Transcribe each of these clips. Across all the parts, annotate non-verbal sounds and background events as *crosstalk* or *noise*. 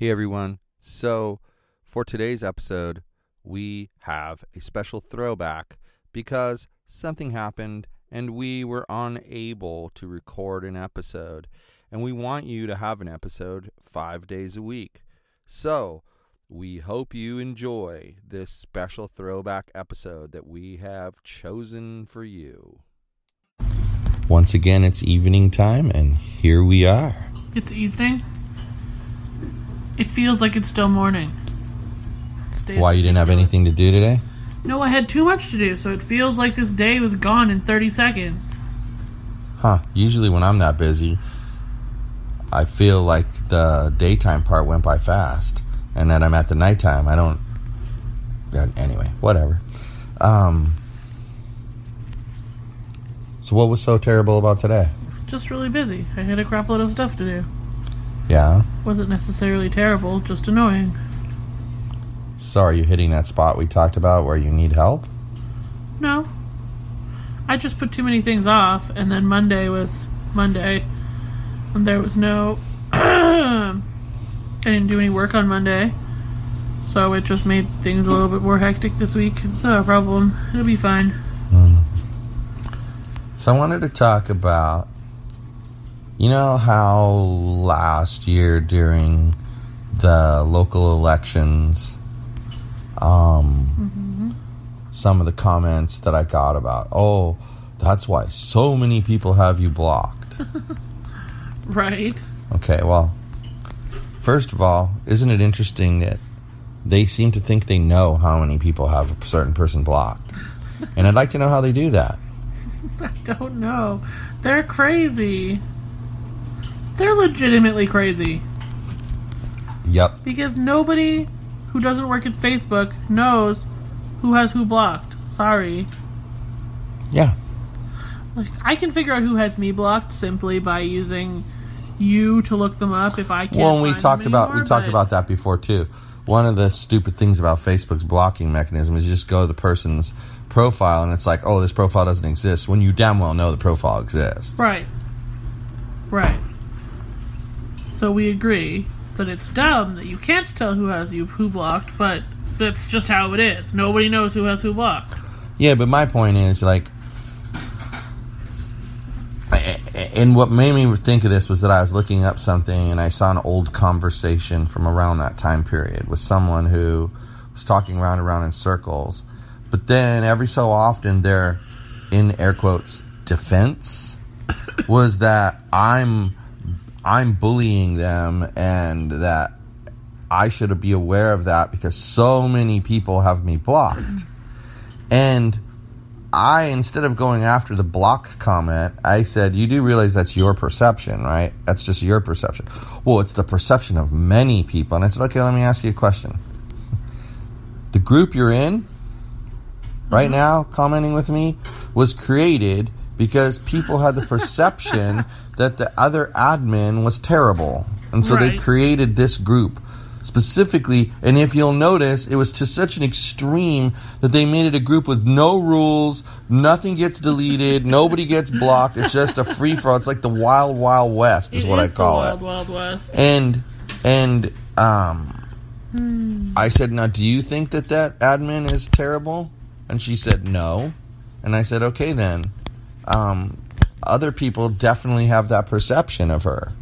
Hey everyone. So, for today's episode, we have a special throwback because something happened and we were unable to record an episode. And we want you to have an episode five days a week. So, we hope you enjoy this special throwback episode that we have chosen for you. Once again, it's evening time, and here we are. It's evening. It feels like it's still morning. Why, you didn't have anything to do today? No, I had too much to do, so it feels like this day was gone in 30 seconds. Huh. Usually, when I'm that busy, I feel like the daytime part went by fast, and then I'm at the nighttime. I don't. Anyway, whatever. Um. So, what was so terrible about today? It's just really busy. I had a crap load of stuff to do. Yeah. Wasn't necessarily terrible, just annoying. So, are you hitting that spot we talked about where you need help? No. I just put too many things off, and then Monday was Monday, and there was no. *clears throat* I didn't do any work on Monday, so it just made things a little bit more hectic this week. It's not a problem. It'll be fine. Hmm. So I wanted to talk about, you know, how last year during the local elections, um, some of the comments that I got about, oh, that's why so many people have you blocked. *laughs* Right. Okay, well, first of all, isn't it interesting that they seem to think they know how many people have a certain person blocked? *laughs* And I'd like to know how they do that. *laughs* I don't know. They're crazy. They're legitimately crazy. Yep. Because nobody who doesn't work at Facebook knows who has who blocked. Sorry. Yeah. Like I can figure out who has me blocked simply by using you to look them up if I can't. Well, and we talked about we talked about that before too. One of the stupid things about Facebook's blocking mechanism is you just go to the person's profile and it's like, oh, this profile doesn't exist. When you damn well know the profile exists. Right. Right. So we agree that it's dumb that you can't tell who has you who blocked, but that's just how it is. Nobody knows who has who blocked. Yeah, but my point is like, and what made me think of this was that I was looking up something and I saw an old conversation from around that time period with someone who was talking round and round in circles, but then every so often their, in air quotes, defense was that I'm, I'm bullying them and that I should be aware of that because so many people have me blocked. And I, instead of going after the block comment, I said, You do realize that's your perception, right? That's just your perception. Well, it's the perception of many people. And I said, Okay, let me ask you a question. The group you're in right mm-hmm. now, commenting with me, was created because people had the perception *laughs* that the other admin was terrible. And so they created this group specifically. And if you'll notice, it was to such an extreme that they made it a group with no rules, nothing gets deleted, *laughs* nobody gets blocked. It's just a free for all. It's like the wild, wild west, is It what I the call Wild it. Wild Wild West. And, and, um, I said, now, do you think that that admin is terrible? And she said, no. And I said, okay, then. Um, other people definitely have that perception of her.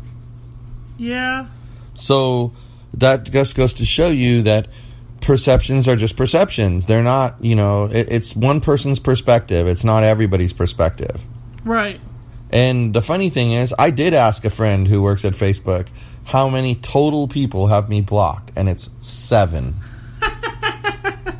Yeah. So that just goes to show you that perceptions are just perceptions. They're not, you know, it, it's one person's perspective. It's not everybody's perspective. Right. And the funny thing is, I did ask a friend who works at Facebook how many total people have me blocked, and it's seven. *laughs*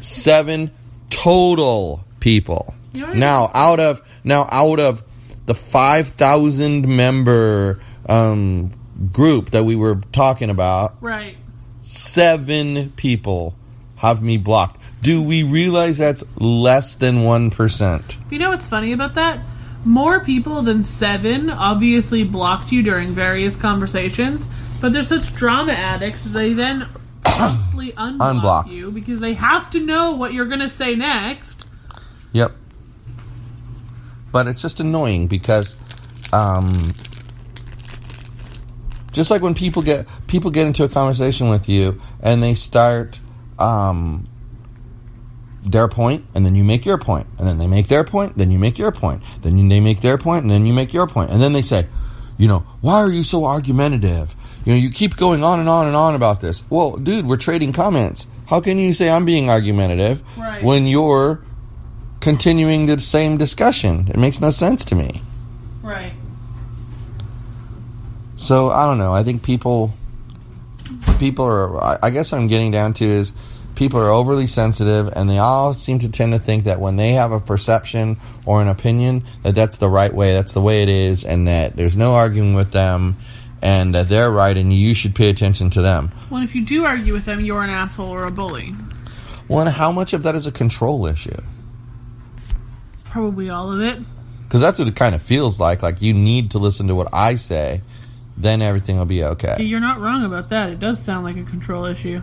seven total people. Now, out of now out of the five thousand member um, group that we were talking about, Right. seven people have me blocked. Do we realize that's less than 1%? You know what's funny about that? More people than seven obviously blocked you during various conversations, but they're such drama addicts they then *coughs* promptly unblock, Unblock. you because they have to know what you're going to say next. Yep. But it's just annoying because um just like when people get people get into a conversation with you and they start um their point and then you make your point and then they make their point then you make your point then you, they make their point and then you make your point and then they say you know why are you so argumentative? You know you keep going on and on and on about this. Well dude we're trading comments. How can you say i'm being argumentative Right. when you're continuing the same discussion it makes no sense to me Right. so I don't know. I think people, people are. I- guess what I'm getting down to is people are overly sensitive, and they all seem to tend to think that when they have a perception or an opinion, that that's the right way, that's the way it is, and that there's no arguing with them, and that they're right, and you should pay attention to them. Well, if you do argue with them, you're an asshole or a bully. Well, and how much of that is a control issue? Probably all of it. Because that's what it kind of feels like. Like you need to listen to what I say, then everything will be okay. You're not wrong about that. It does sound like a control issue.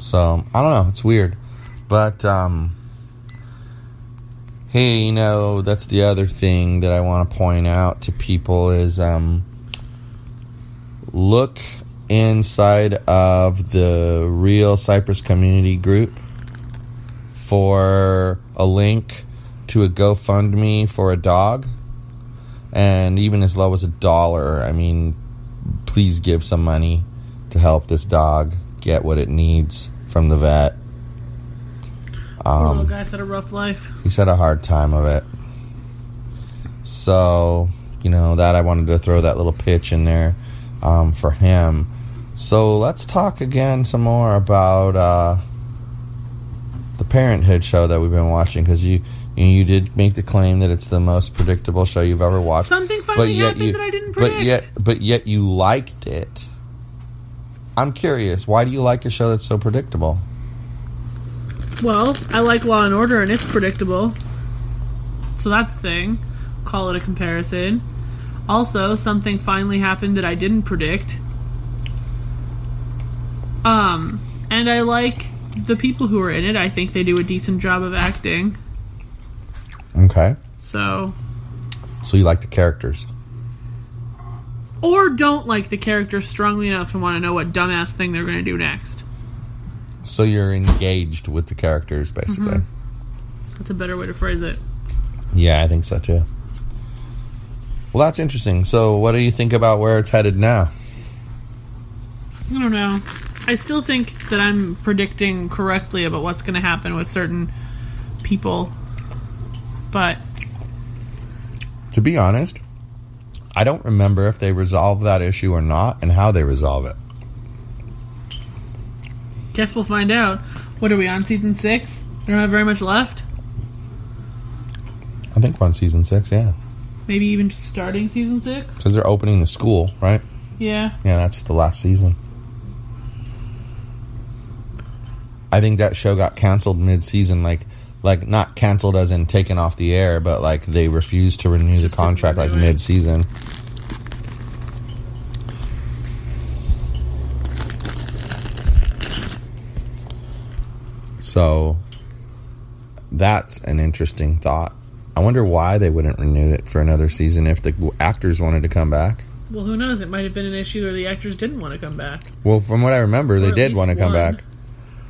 So I don't know. It's weird, but um, hey, you know that's the other thing that I want to point out to people is um, look inside of the real Cypress community group for a link to a GoFundMe for a dog, and even as low as a dollar. I mean, please give some money to help this dog get what it needs from the vet. Little Um, guy's had a rough life. he's had a hard time of it. So, you know, that I wanted to throw that little pitch in there um, for him. So let's talk again some more about uh, Parenthood show that we've been watching because you you you did make the claim that it's the most predictable show you've ever watched. Something finally happened that I didn't predict. But yet, but yet you liked it. I'm curious. Why do you like a show that's so predictable? Well, I like Law and Order, and it's predictable. So that's the thing. Call it a comparison. Also, something finally happened that I didn't predict. Um, and I like the people who are in it. I think they do a decent job of acting. Okay. So, So you like the characters. or don't like the characters strongly enough to want to know what dumbass thing they're going to do next. So you're engaged with the characters, basically. Mm-hmm. That's a better way to phrase it. Yeah, I think so too. Well, that's interesting. So, what do you think about where it's headed now? I don't know. I still think that I'm predicting correctly about what's going to happen with certain people. But To be honest, I don't remember if they resolve that issue or not and how they resolve it. guess we'll find out. What are we on season 6? We don't have very much left. I think we're on season six, yeah. Maybe even just starting season 6? Because they're opening the school, right? Yeah. Yeah, that's the last season. I think that show got canceled mid-season, like, like not canceled as in taken off the air, but like they refused to renew the contract like mid-season. So that's an interesting thought. I wonder why they wouldn't renew it for another season if the actors wanted to come back. Well, who knows? It might have been an issue where the actors didn't want to come back. Well, from what I remember, they did want to come one. back.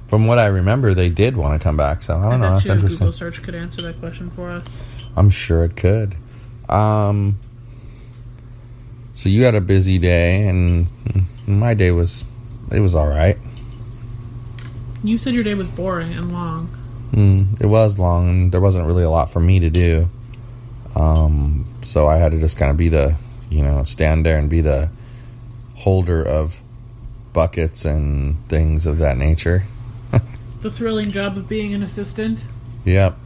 From what I remember, they did want to come back. So I I don't know. bet That's interesting. Google search could answer that question for us. I'm sure it could. Um, so you had a busy day, and my day was it was all right. You said your day was boring and long. Mm, it was long, and there wasn't really a lot for me to do. Um, so I had to just kind of be the, you know, stand there and be the holder of buckets and things of that nature. The thrilling job of being an assistant. Yep.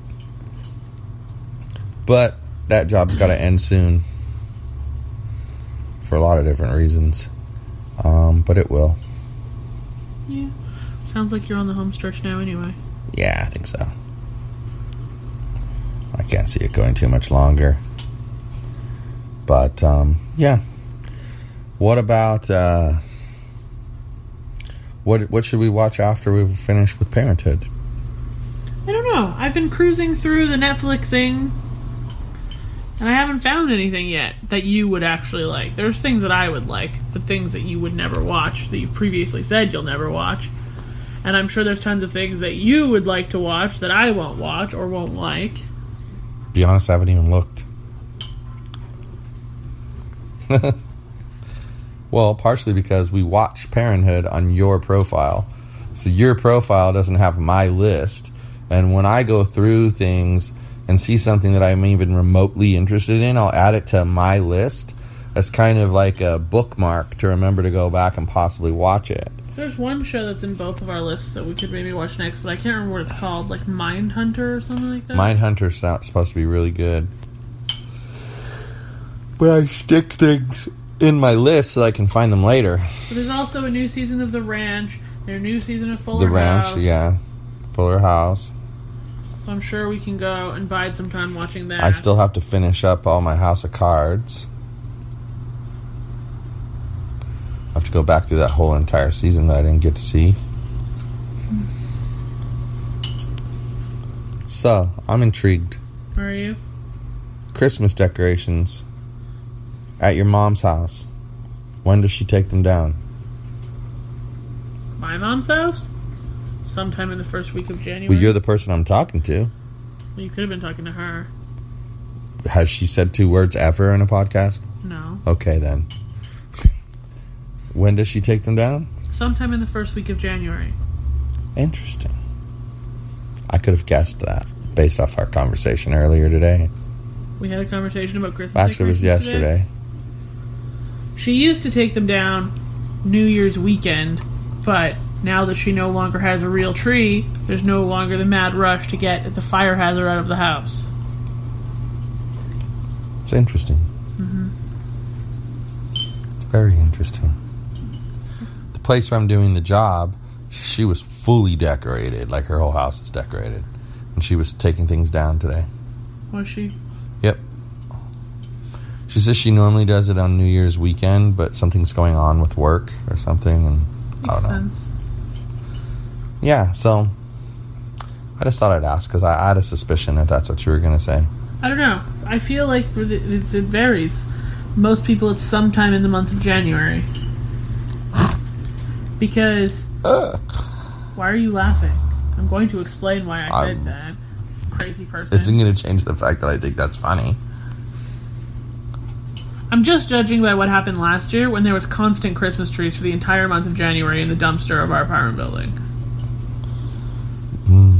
But that job's got to *clears throat* end soon. for a lot of different reasons. Um, but it will. Yeah. Sounds like you're on the home stretch now, anyway. Yeah, I think so. I can't see it going too much longer. But um, yeah. What about uh, what? What should we watch after we've finished with Parenthood? I don't know. I've been cruising through the Netflix thing, and I haven't found anything yet that you would actually like. There's things that I would like, but things that you would never watch that you previously said you'll never watch. And I'm sure there's tons of things that you would like to watch that I won't watch or won't like. be honest, I haven't even looked. *laughs* well, partially because we watch Parenthood on your profile. So your profile doesn't have my list. And when I go through things and see something that I'm even remotely interested in, I'll add it to my list as kind of like a bookmark to remember to go back and possibly watch it. There's one show that's in both of our lists that we could maybe watch next, but I can't remember what it's called, like Mindhunter or something like that. Mindhunter's not supposed to be really good. But I stick things in my list so I can find them later. But there's also a new season of The Ranch. There's a new season of Fuller House. the Ranch, House. yeah. Fuller House. So I'm sure we can go and bide some time watching that. I still have to finish up all my House of Cards. I have to go back through that whole entire season that I didn't get to see. So, I'm intrigued. Are you? Christmas decorations at your mom's house. When does she take them down? My mom's house? Sometime in the first week of January. Well, you're the person I'm talking to. Well, you could have been talking to her. Has she said two words ever in a podcast? No. Okay, then. when does she take them down? Sometime in the first week of January. Interesting. I could have guessed that based off our conversation earlier today. We had a conversation about Christmas. Actually, it was yesterday. today. She used to take them down New Year's weekend, but now that she no longer has a real tree, there's no longer the mad rush to get the fire hazard out of the house. It's interesting. Mm-hmm. It's very interesting. The place where I'm doing the job, she was fully decorated, like her whole house is decorated. And she was taking things down today. Was she? She says she normally does it on New Year's weekend, but something's going on with work or something, and I don't know. sense. Yeah, so I just thought I'd ask because I, I had a suspicion that that's what you were going to say. I don't know. I feel like for the, it's, it varies. Most people, it's sometime in the month of January. Because why are you laughing? I'm going to explain why I said I'm- that. Crazy person. Isn't going to change the fact that I think that's funny. I'm just judging by what happened last year when there was constant Christmas trees for the entire month of January in the dumpster of our apartment building. Hmm.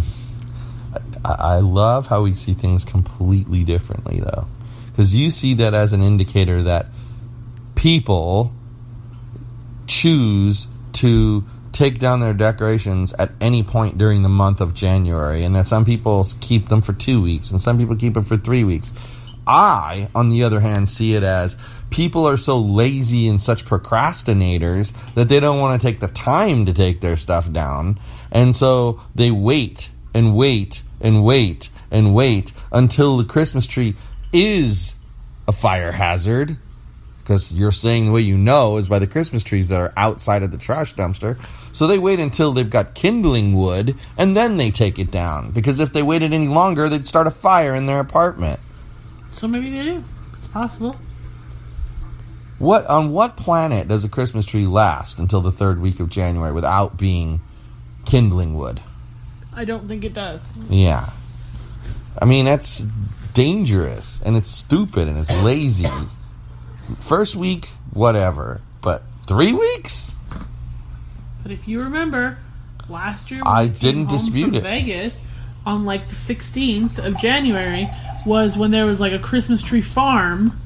I, I love how we see things completely differently, though. Because you see that as an indicator that people choose to take down their decorations at any point during the month of January, and that some people keep them for two weeks, and some people keep them for three weeks. I, on the other hand, see it as people are so lazy and such procrastinators that they don't want to take the time to take their stuff down. And so they wait and wait and wait and wait until the Christmas tree is a fire hazard. Because you're saying the way you know is by the Christmas trees that are outside of the trash dumpster. So they wait until they've got kindling wood and then they take it down. Because if they waited any longer, they'd start a fire in their apartment. So maybe they do. It's possible. What on what planet does a Christmas tree last until the third week of January without being kindling wood? I don't think it does. Yeah. I mean that's dangerous and it's stupid and it's lazy. First week, whatever. But three weeks? But if you remember, last year I didn't dispute it. Vegas on like the 16th of January was when there was like a Christmas tree farm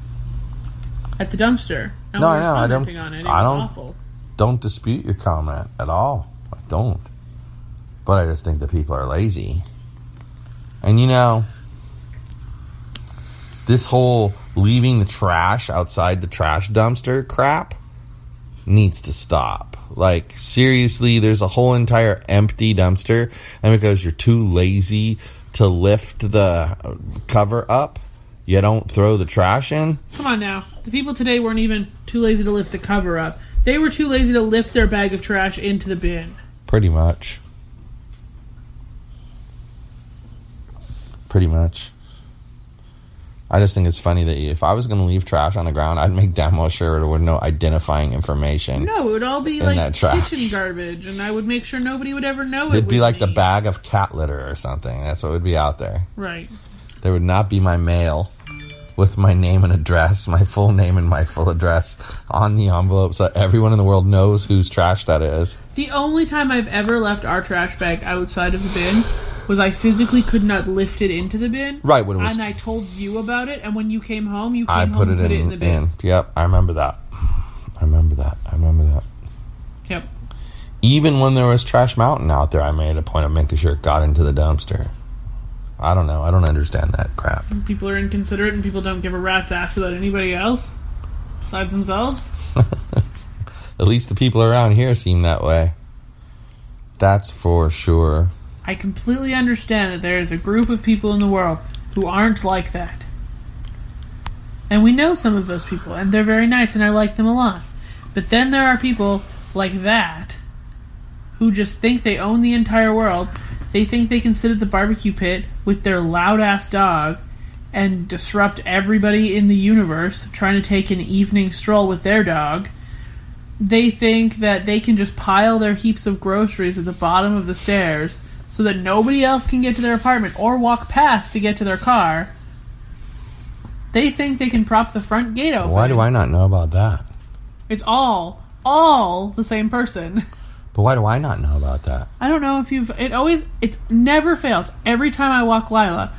at the dumpster. And No, we I know, I don't- On it. It I don't- awful. Don't dispute your comment at all. I don't. But I just think that people are lazy. And you know, this whole leaving the trash outside the trash dumpster crap needs to stop. Like seriously, there's a whole entire empty dumpster, and because you're too lazy to lift the cover up, you don't throw the trash in. Come on now. The people today weren't even too lazy to lift the cover up. They were too lazy to lift their bag of trash into the bin. Pretty much. Pretty much. I just think it's funny that if I was going to leave trash on the ground, I'd make damn well sure there was no identifying information. No, it would all be like kitchen garbage, and I would make sure nobody would ever know it. It'd be like the bag of cat litter or something. That's what would be out there. Right. There would not be my mail with my name and address, my full name and my full address on the envelope so everyone in the world knows whose trash that is. The only time I've ever left our trash bag outside of the bin was I physically could not lift it into the bin. Right, when it was- And I told you about it, and when you came home, you came I home put it put in, it in the bin. in. Yep, I remember that. I remember that. I remember that. Yep. Even when there was Trash Mountain out there, I made a point of making sure it got into the dumpster. I don't know. I don't understand that crap. People are inconsiderate, and people don't give a rat's ass about anybody else besides themselves. *laughs* At least the people around here seem that way. That's for sure. I completely understand that there is a group of people in the world who aren't like that. And we know some of those people, and they're very nice, and I like them a lot. But then there are people like that who just think they own the entire world. They think they can sit at the barbecue pit with their loud ass dog and disrupt everybody in the universe trying to take an evening stroll with their dog. They think that they can just pile their heaps of groceries at the bottom of the stairs so that nobody else can get to their apartment or walk past to get to their car. They think they can prop the front gate open. Why do I not know about that? It's all, all the same person. But why do I not know about that? I don't know if you've. It always. It never fails. Every time I walk Lila,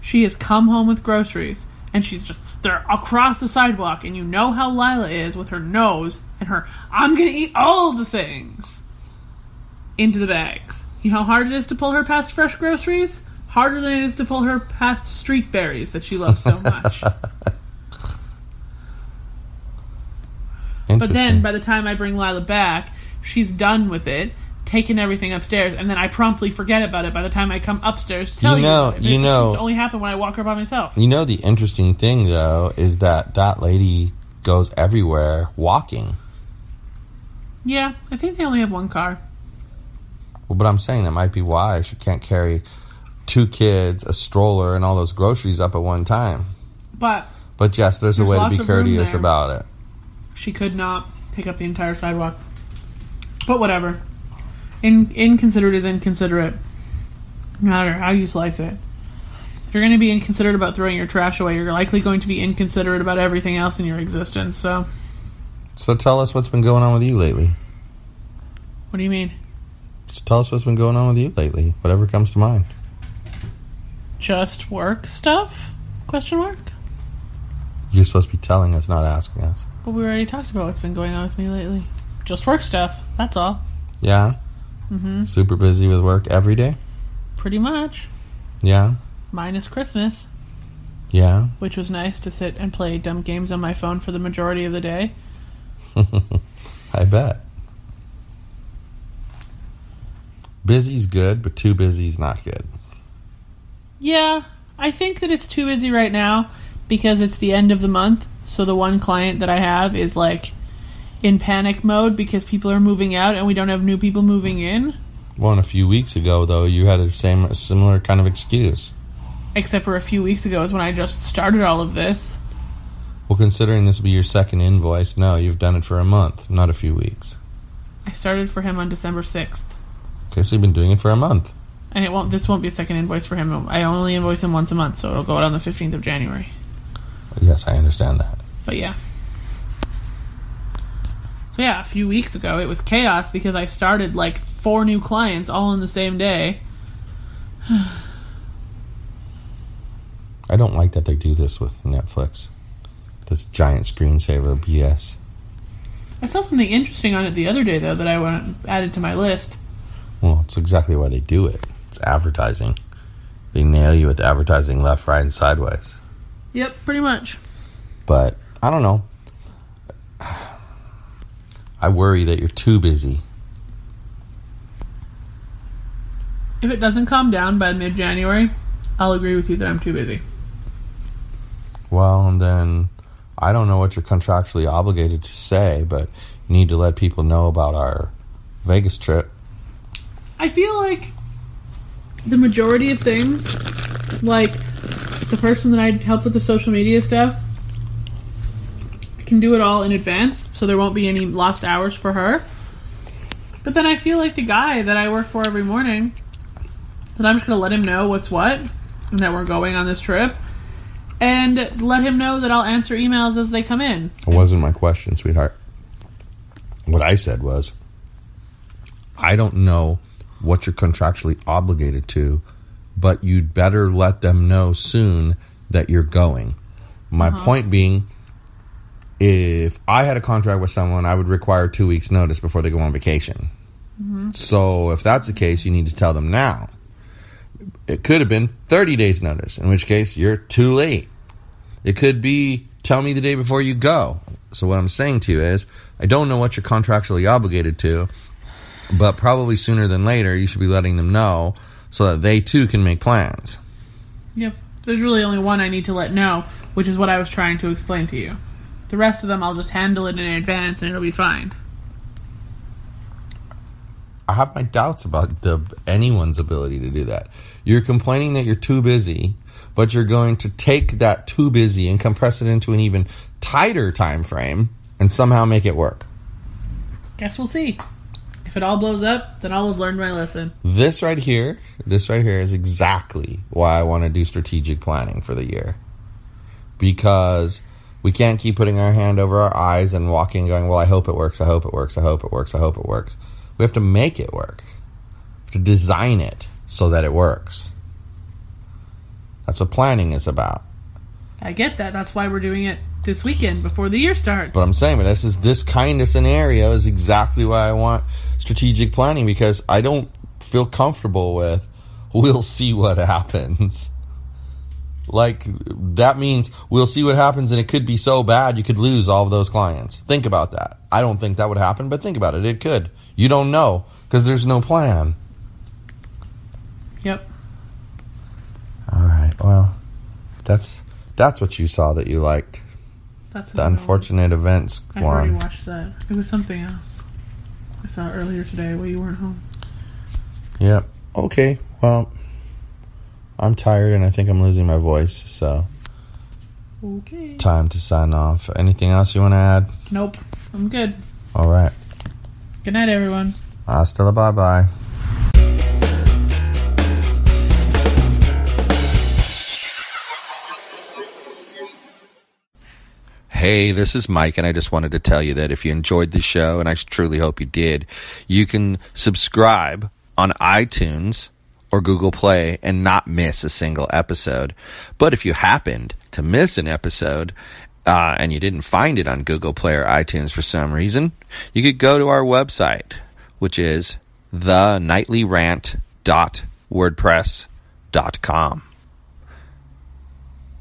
she has come home with groceries, and she's just they're across the sidewalk, and you know how Lila is with her nose and her. I'm gonna eat all the things into the bags. You know how hard it is to pull her past fresh groceries. Harder than it is to pull her past street berries that she loves so much. *laughs* But then, by the time I bring Lila back, she's done with it, taken everything upstairs, and then I promptly forget about it by the time I come upstairs to tell You you. know- it. you know- to only happen when I walk her by myself. You know the interesting thing though is that that lady goes everywhere walking. Yeah, I think they only have one car. Well, but I'm saying that might be why she can't carry two kids, a stroller, and all those groceries up at one time. But But yes, there's, There's a way to be courteous about it. she could not pick up the entire sidewalk. But whatever. In- inconsiderate is inconsiderate. No matter how you slice it. If you're going to be inconsiderate about throwing your trash away, you're likely going to be inconsiderate about everything else in your existence. So, So tell us what's been going on with you lately. what do you mean? Just tell us what's been going on with you lately. Whatever comes to mind. Just work stuff? Question mark? You're supposed to be telling us, not asking us. But we already talked about what's been going on with me lately. Just work stuff. That's all. Yeah. Mm-hmm. Super busy with work every day. Pretty much. Yeah. Minus Christmas, Yeah. which was nice to sit and play dumb games on my phone for the majority of the day. *laughs* I bet. Busy's good, but too busy's not good. Yeah, I think that it's too busy right now because it's the end of the month. So the one client that I have is like in panic mode because people are moving out and we don't have new people moving in. One a few weeks ago, though, you had a same a similar kind of excuse. Except for a few weeks ago is when I just started all of this. Well, considering this will be your second invoice, no, you've done it for a month, not a few weeks. I started for him on December 6th. Okay, so you've been doing it for a month. And it won't. This won't be a second invoice for him. I only invoice him once a month, so it'll go out on the fifteenth of January. Yes, I understand that. But yeah. So yeah, a few weeks ago it was chaos because I started like four new clients all in the same day. *sighs* I don't like that they do this with Netflix. This giant screensaver BS. I saw something interesting on it the other day though that I added to my list. Well, it's exactly why they do it. It's advertising. They nail you with advertising left, right, and sideways. Yep, pretty much. But I don't know. I worry that you're too busy. If it doesn't calm down by mid January, I'll agree with you that I'm too busy. Well, and then I don't know what you're contractually obligated to say, but you need to let people know about our Vegas trip. I feel like the majority of things, like the person that I help with the social media stuff, can do it all in advance, so there won't be any lost hours for her. But then I feel like the guy that I work for every morning, that I'm just gonna let him know what's what, and that we're going on this trip, and let him know that I'll answer emails as they come in. It wasn't my question, sweetheart. What I said was, I don't know what you're contractually obligated to, but you'd better let them know soon that you're going. My uh-huh. point being, if I had a contract with someone, I would require two weeks' notice before they go on vacation. Mm-hmm. So if that's the case, you need to tell them now. It could have been 30 days' notice, in which case you're too late. It could be tell me the day before you go. So what I'm saying to you is, I don't know what you're contractually obligated to, but probably sooner than later you should be letting them know so that they too can make plans. Yep. There's really only one I need to let know, which is what I was trying to explain to you. The rest of them I'll just handle it in advance and it'll be fine. I have my doubts about the anyone's ability to do that. You're complaining that you're too busy, but you're going to take that too busy and compress it into an even tighter time frame and somehow make it work. Guess we'll see. If it all blows up, then I'll have learned my lesson. This right here, this right here is exactly why I want to do strategic planning for the year. Because we can't keep putting our hand over our eyes and walking going, well, I hope it works, I hope it works, I hope it works, I hope it works. We have to make it work. To design it so that it works. That's what planning is about. I get that. That's why we're doing it this weekend before the year starts. But I'm saying, but this is this kind of scenario is exactly why I want strategic planning because I don't feel comfortable with we'll see what happens. Like that means we'll see what happens and it could be so bad you could lose all of those clients. Think about that. I don't think that would happen, but think about it. It could. You don't know because there's no plan. Yep. All right. Well, that's that's what you saw that you liked. That's The another one. unfortunate events I've already watched that. It was something else. I saw it earlier today while you weren't home. Yep. Okay. Well, I'm tired and I think I'm losing my voice, so Okay. time to sign off. Anything else you want to add? Nope. I'm good. All right. Good night, everyone. Hasta la bye bye. Hey, this is Mike, and I just wanted to tell you that if you enjoyed the show, and I truly hope you did, you can subscribe on iTunes or Google Play and not miss a single episode. But if you happened to miss an episode uh, and you didn't find it on Google Play or iTunes for some reason, you could go to our website, which is thenightlyrant.wordpress.com.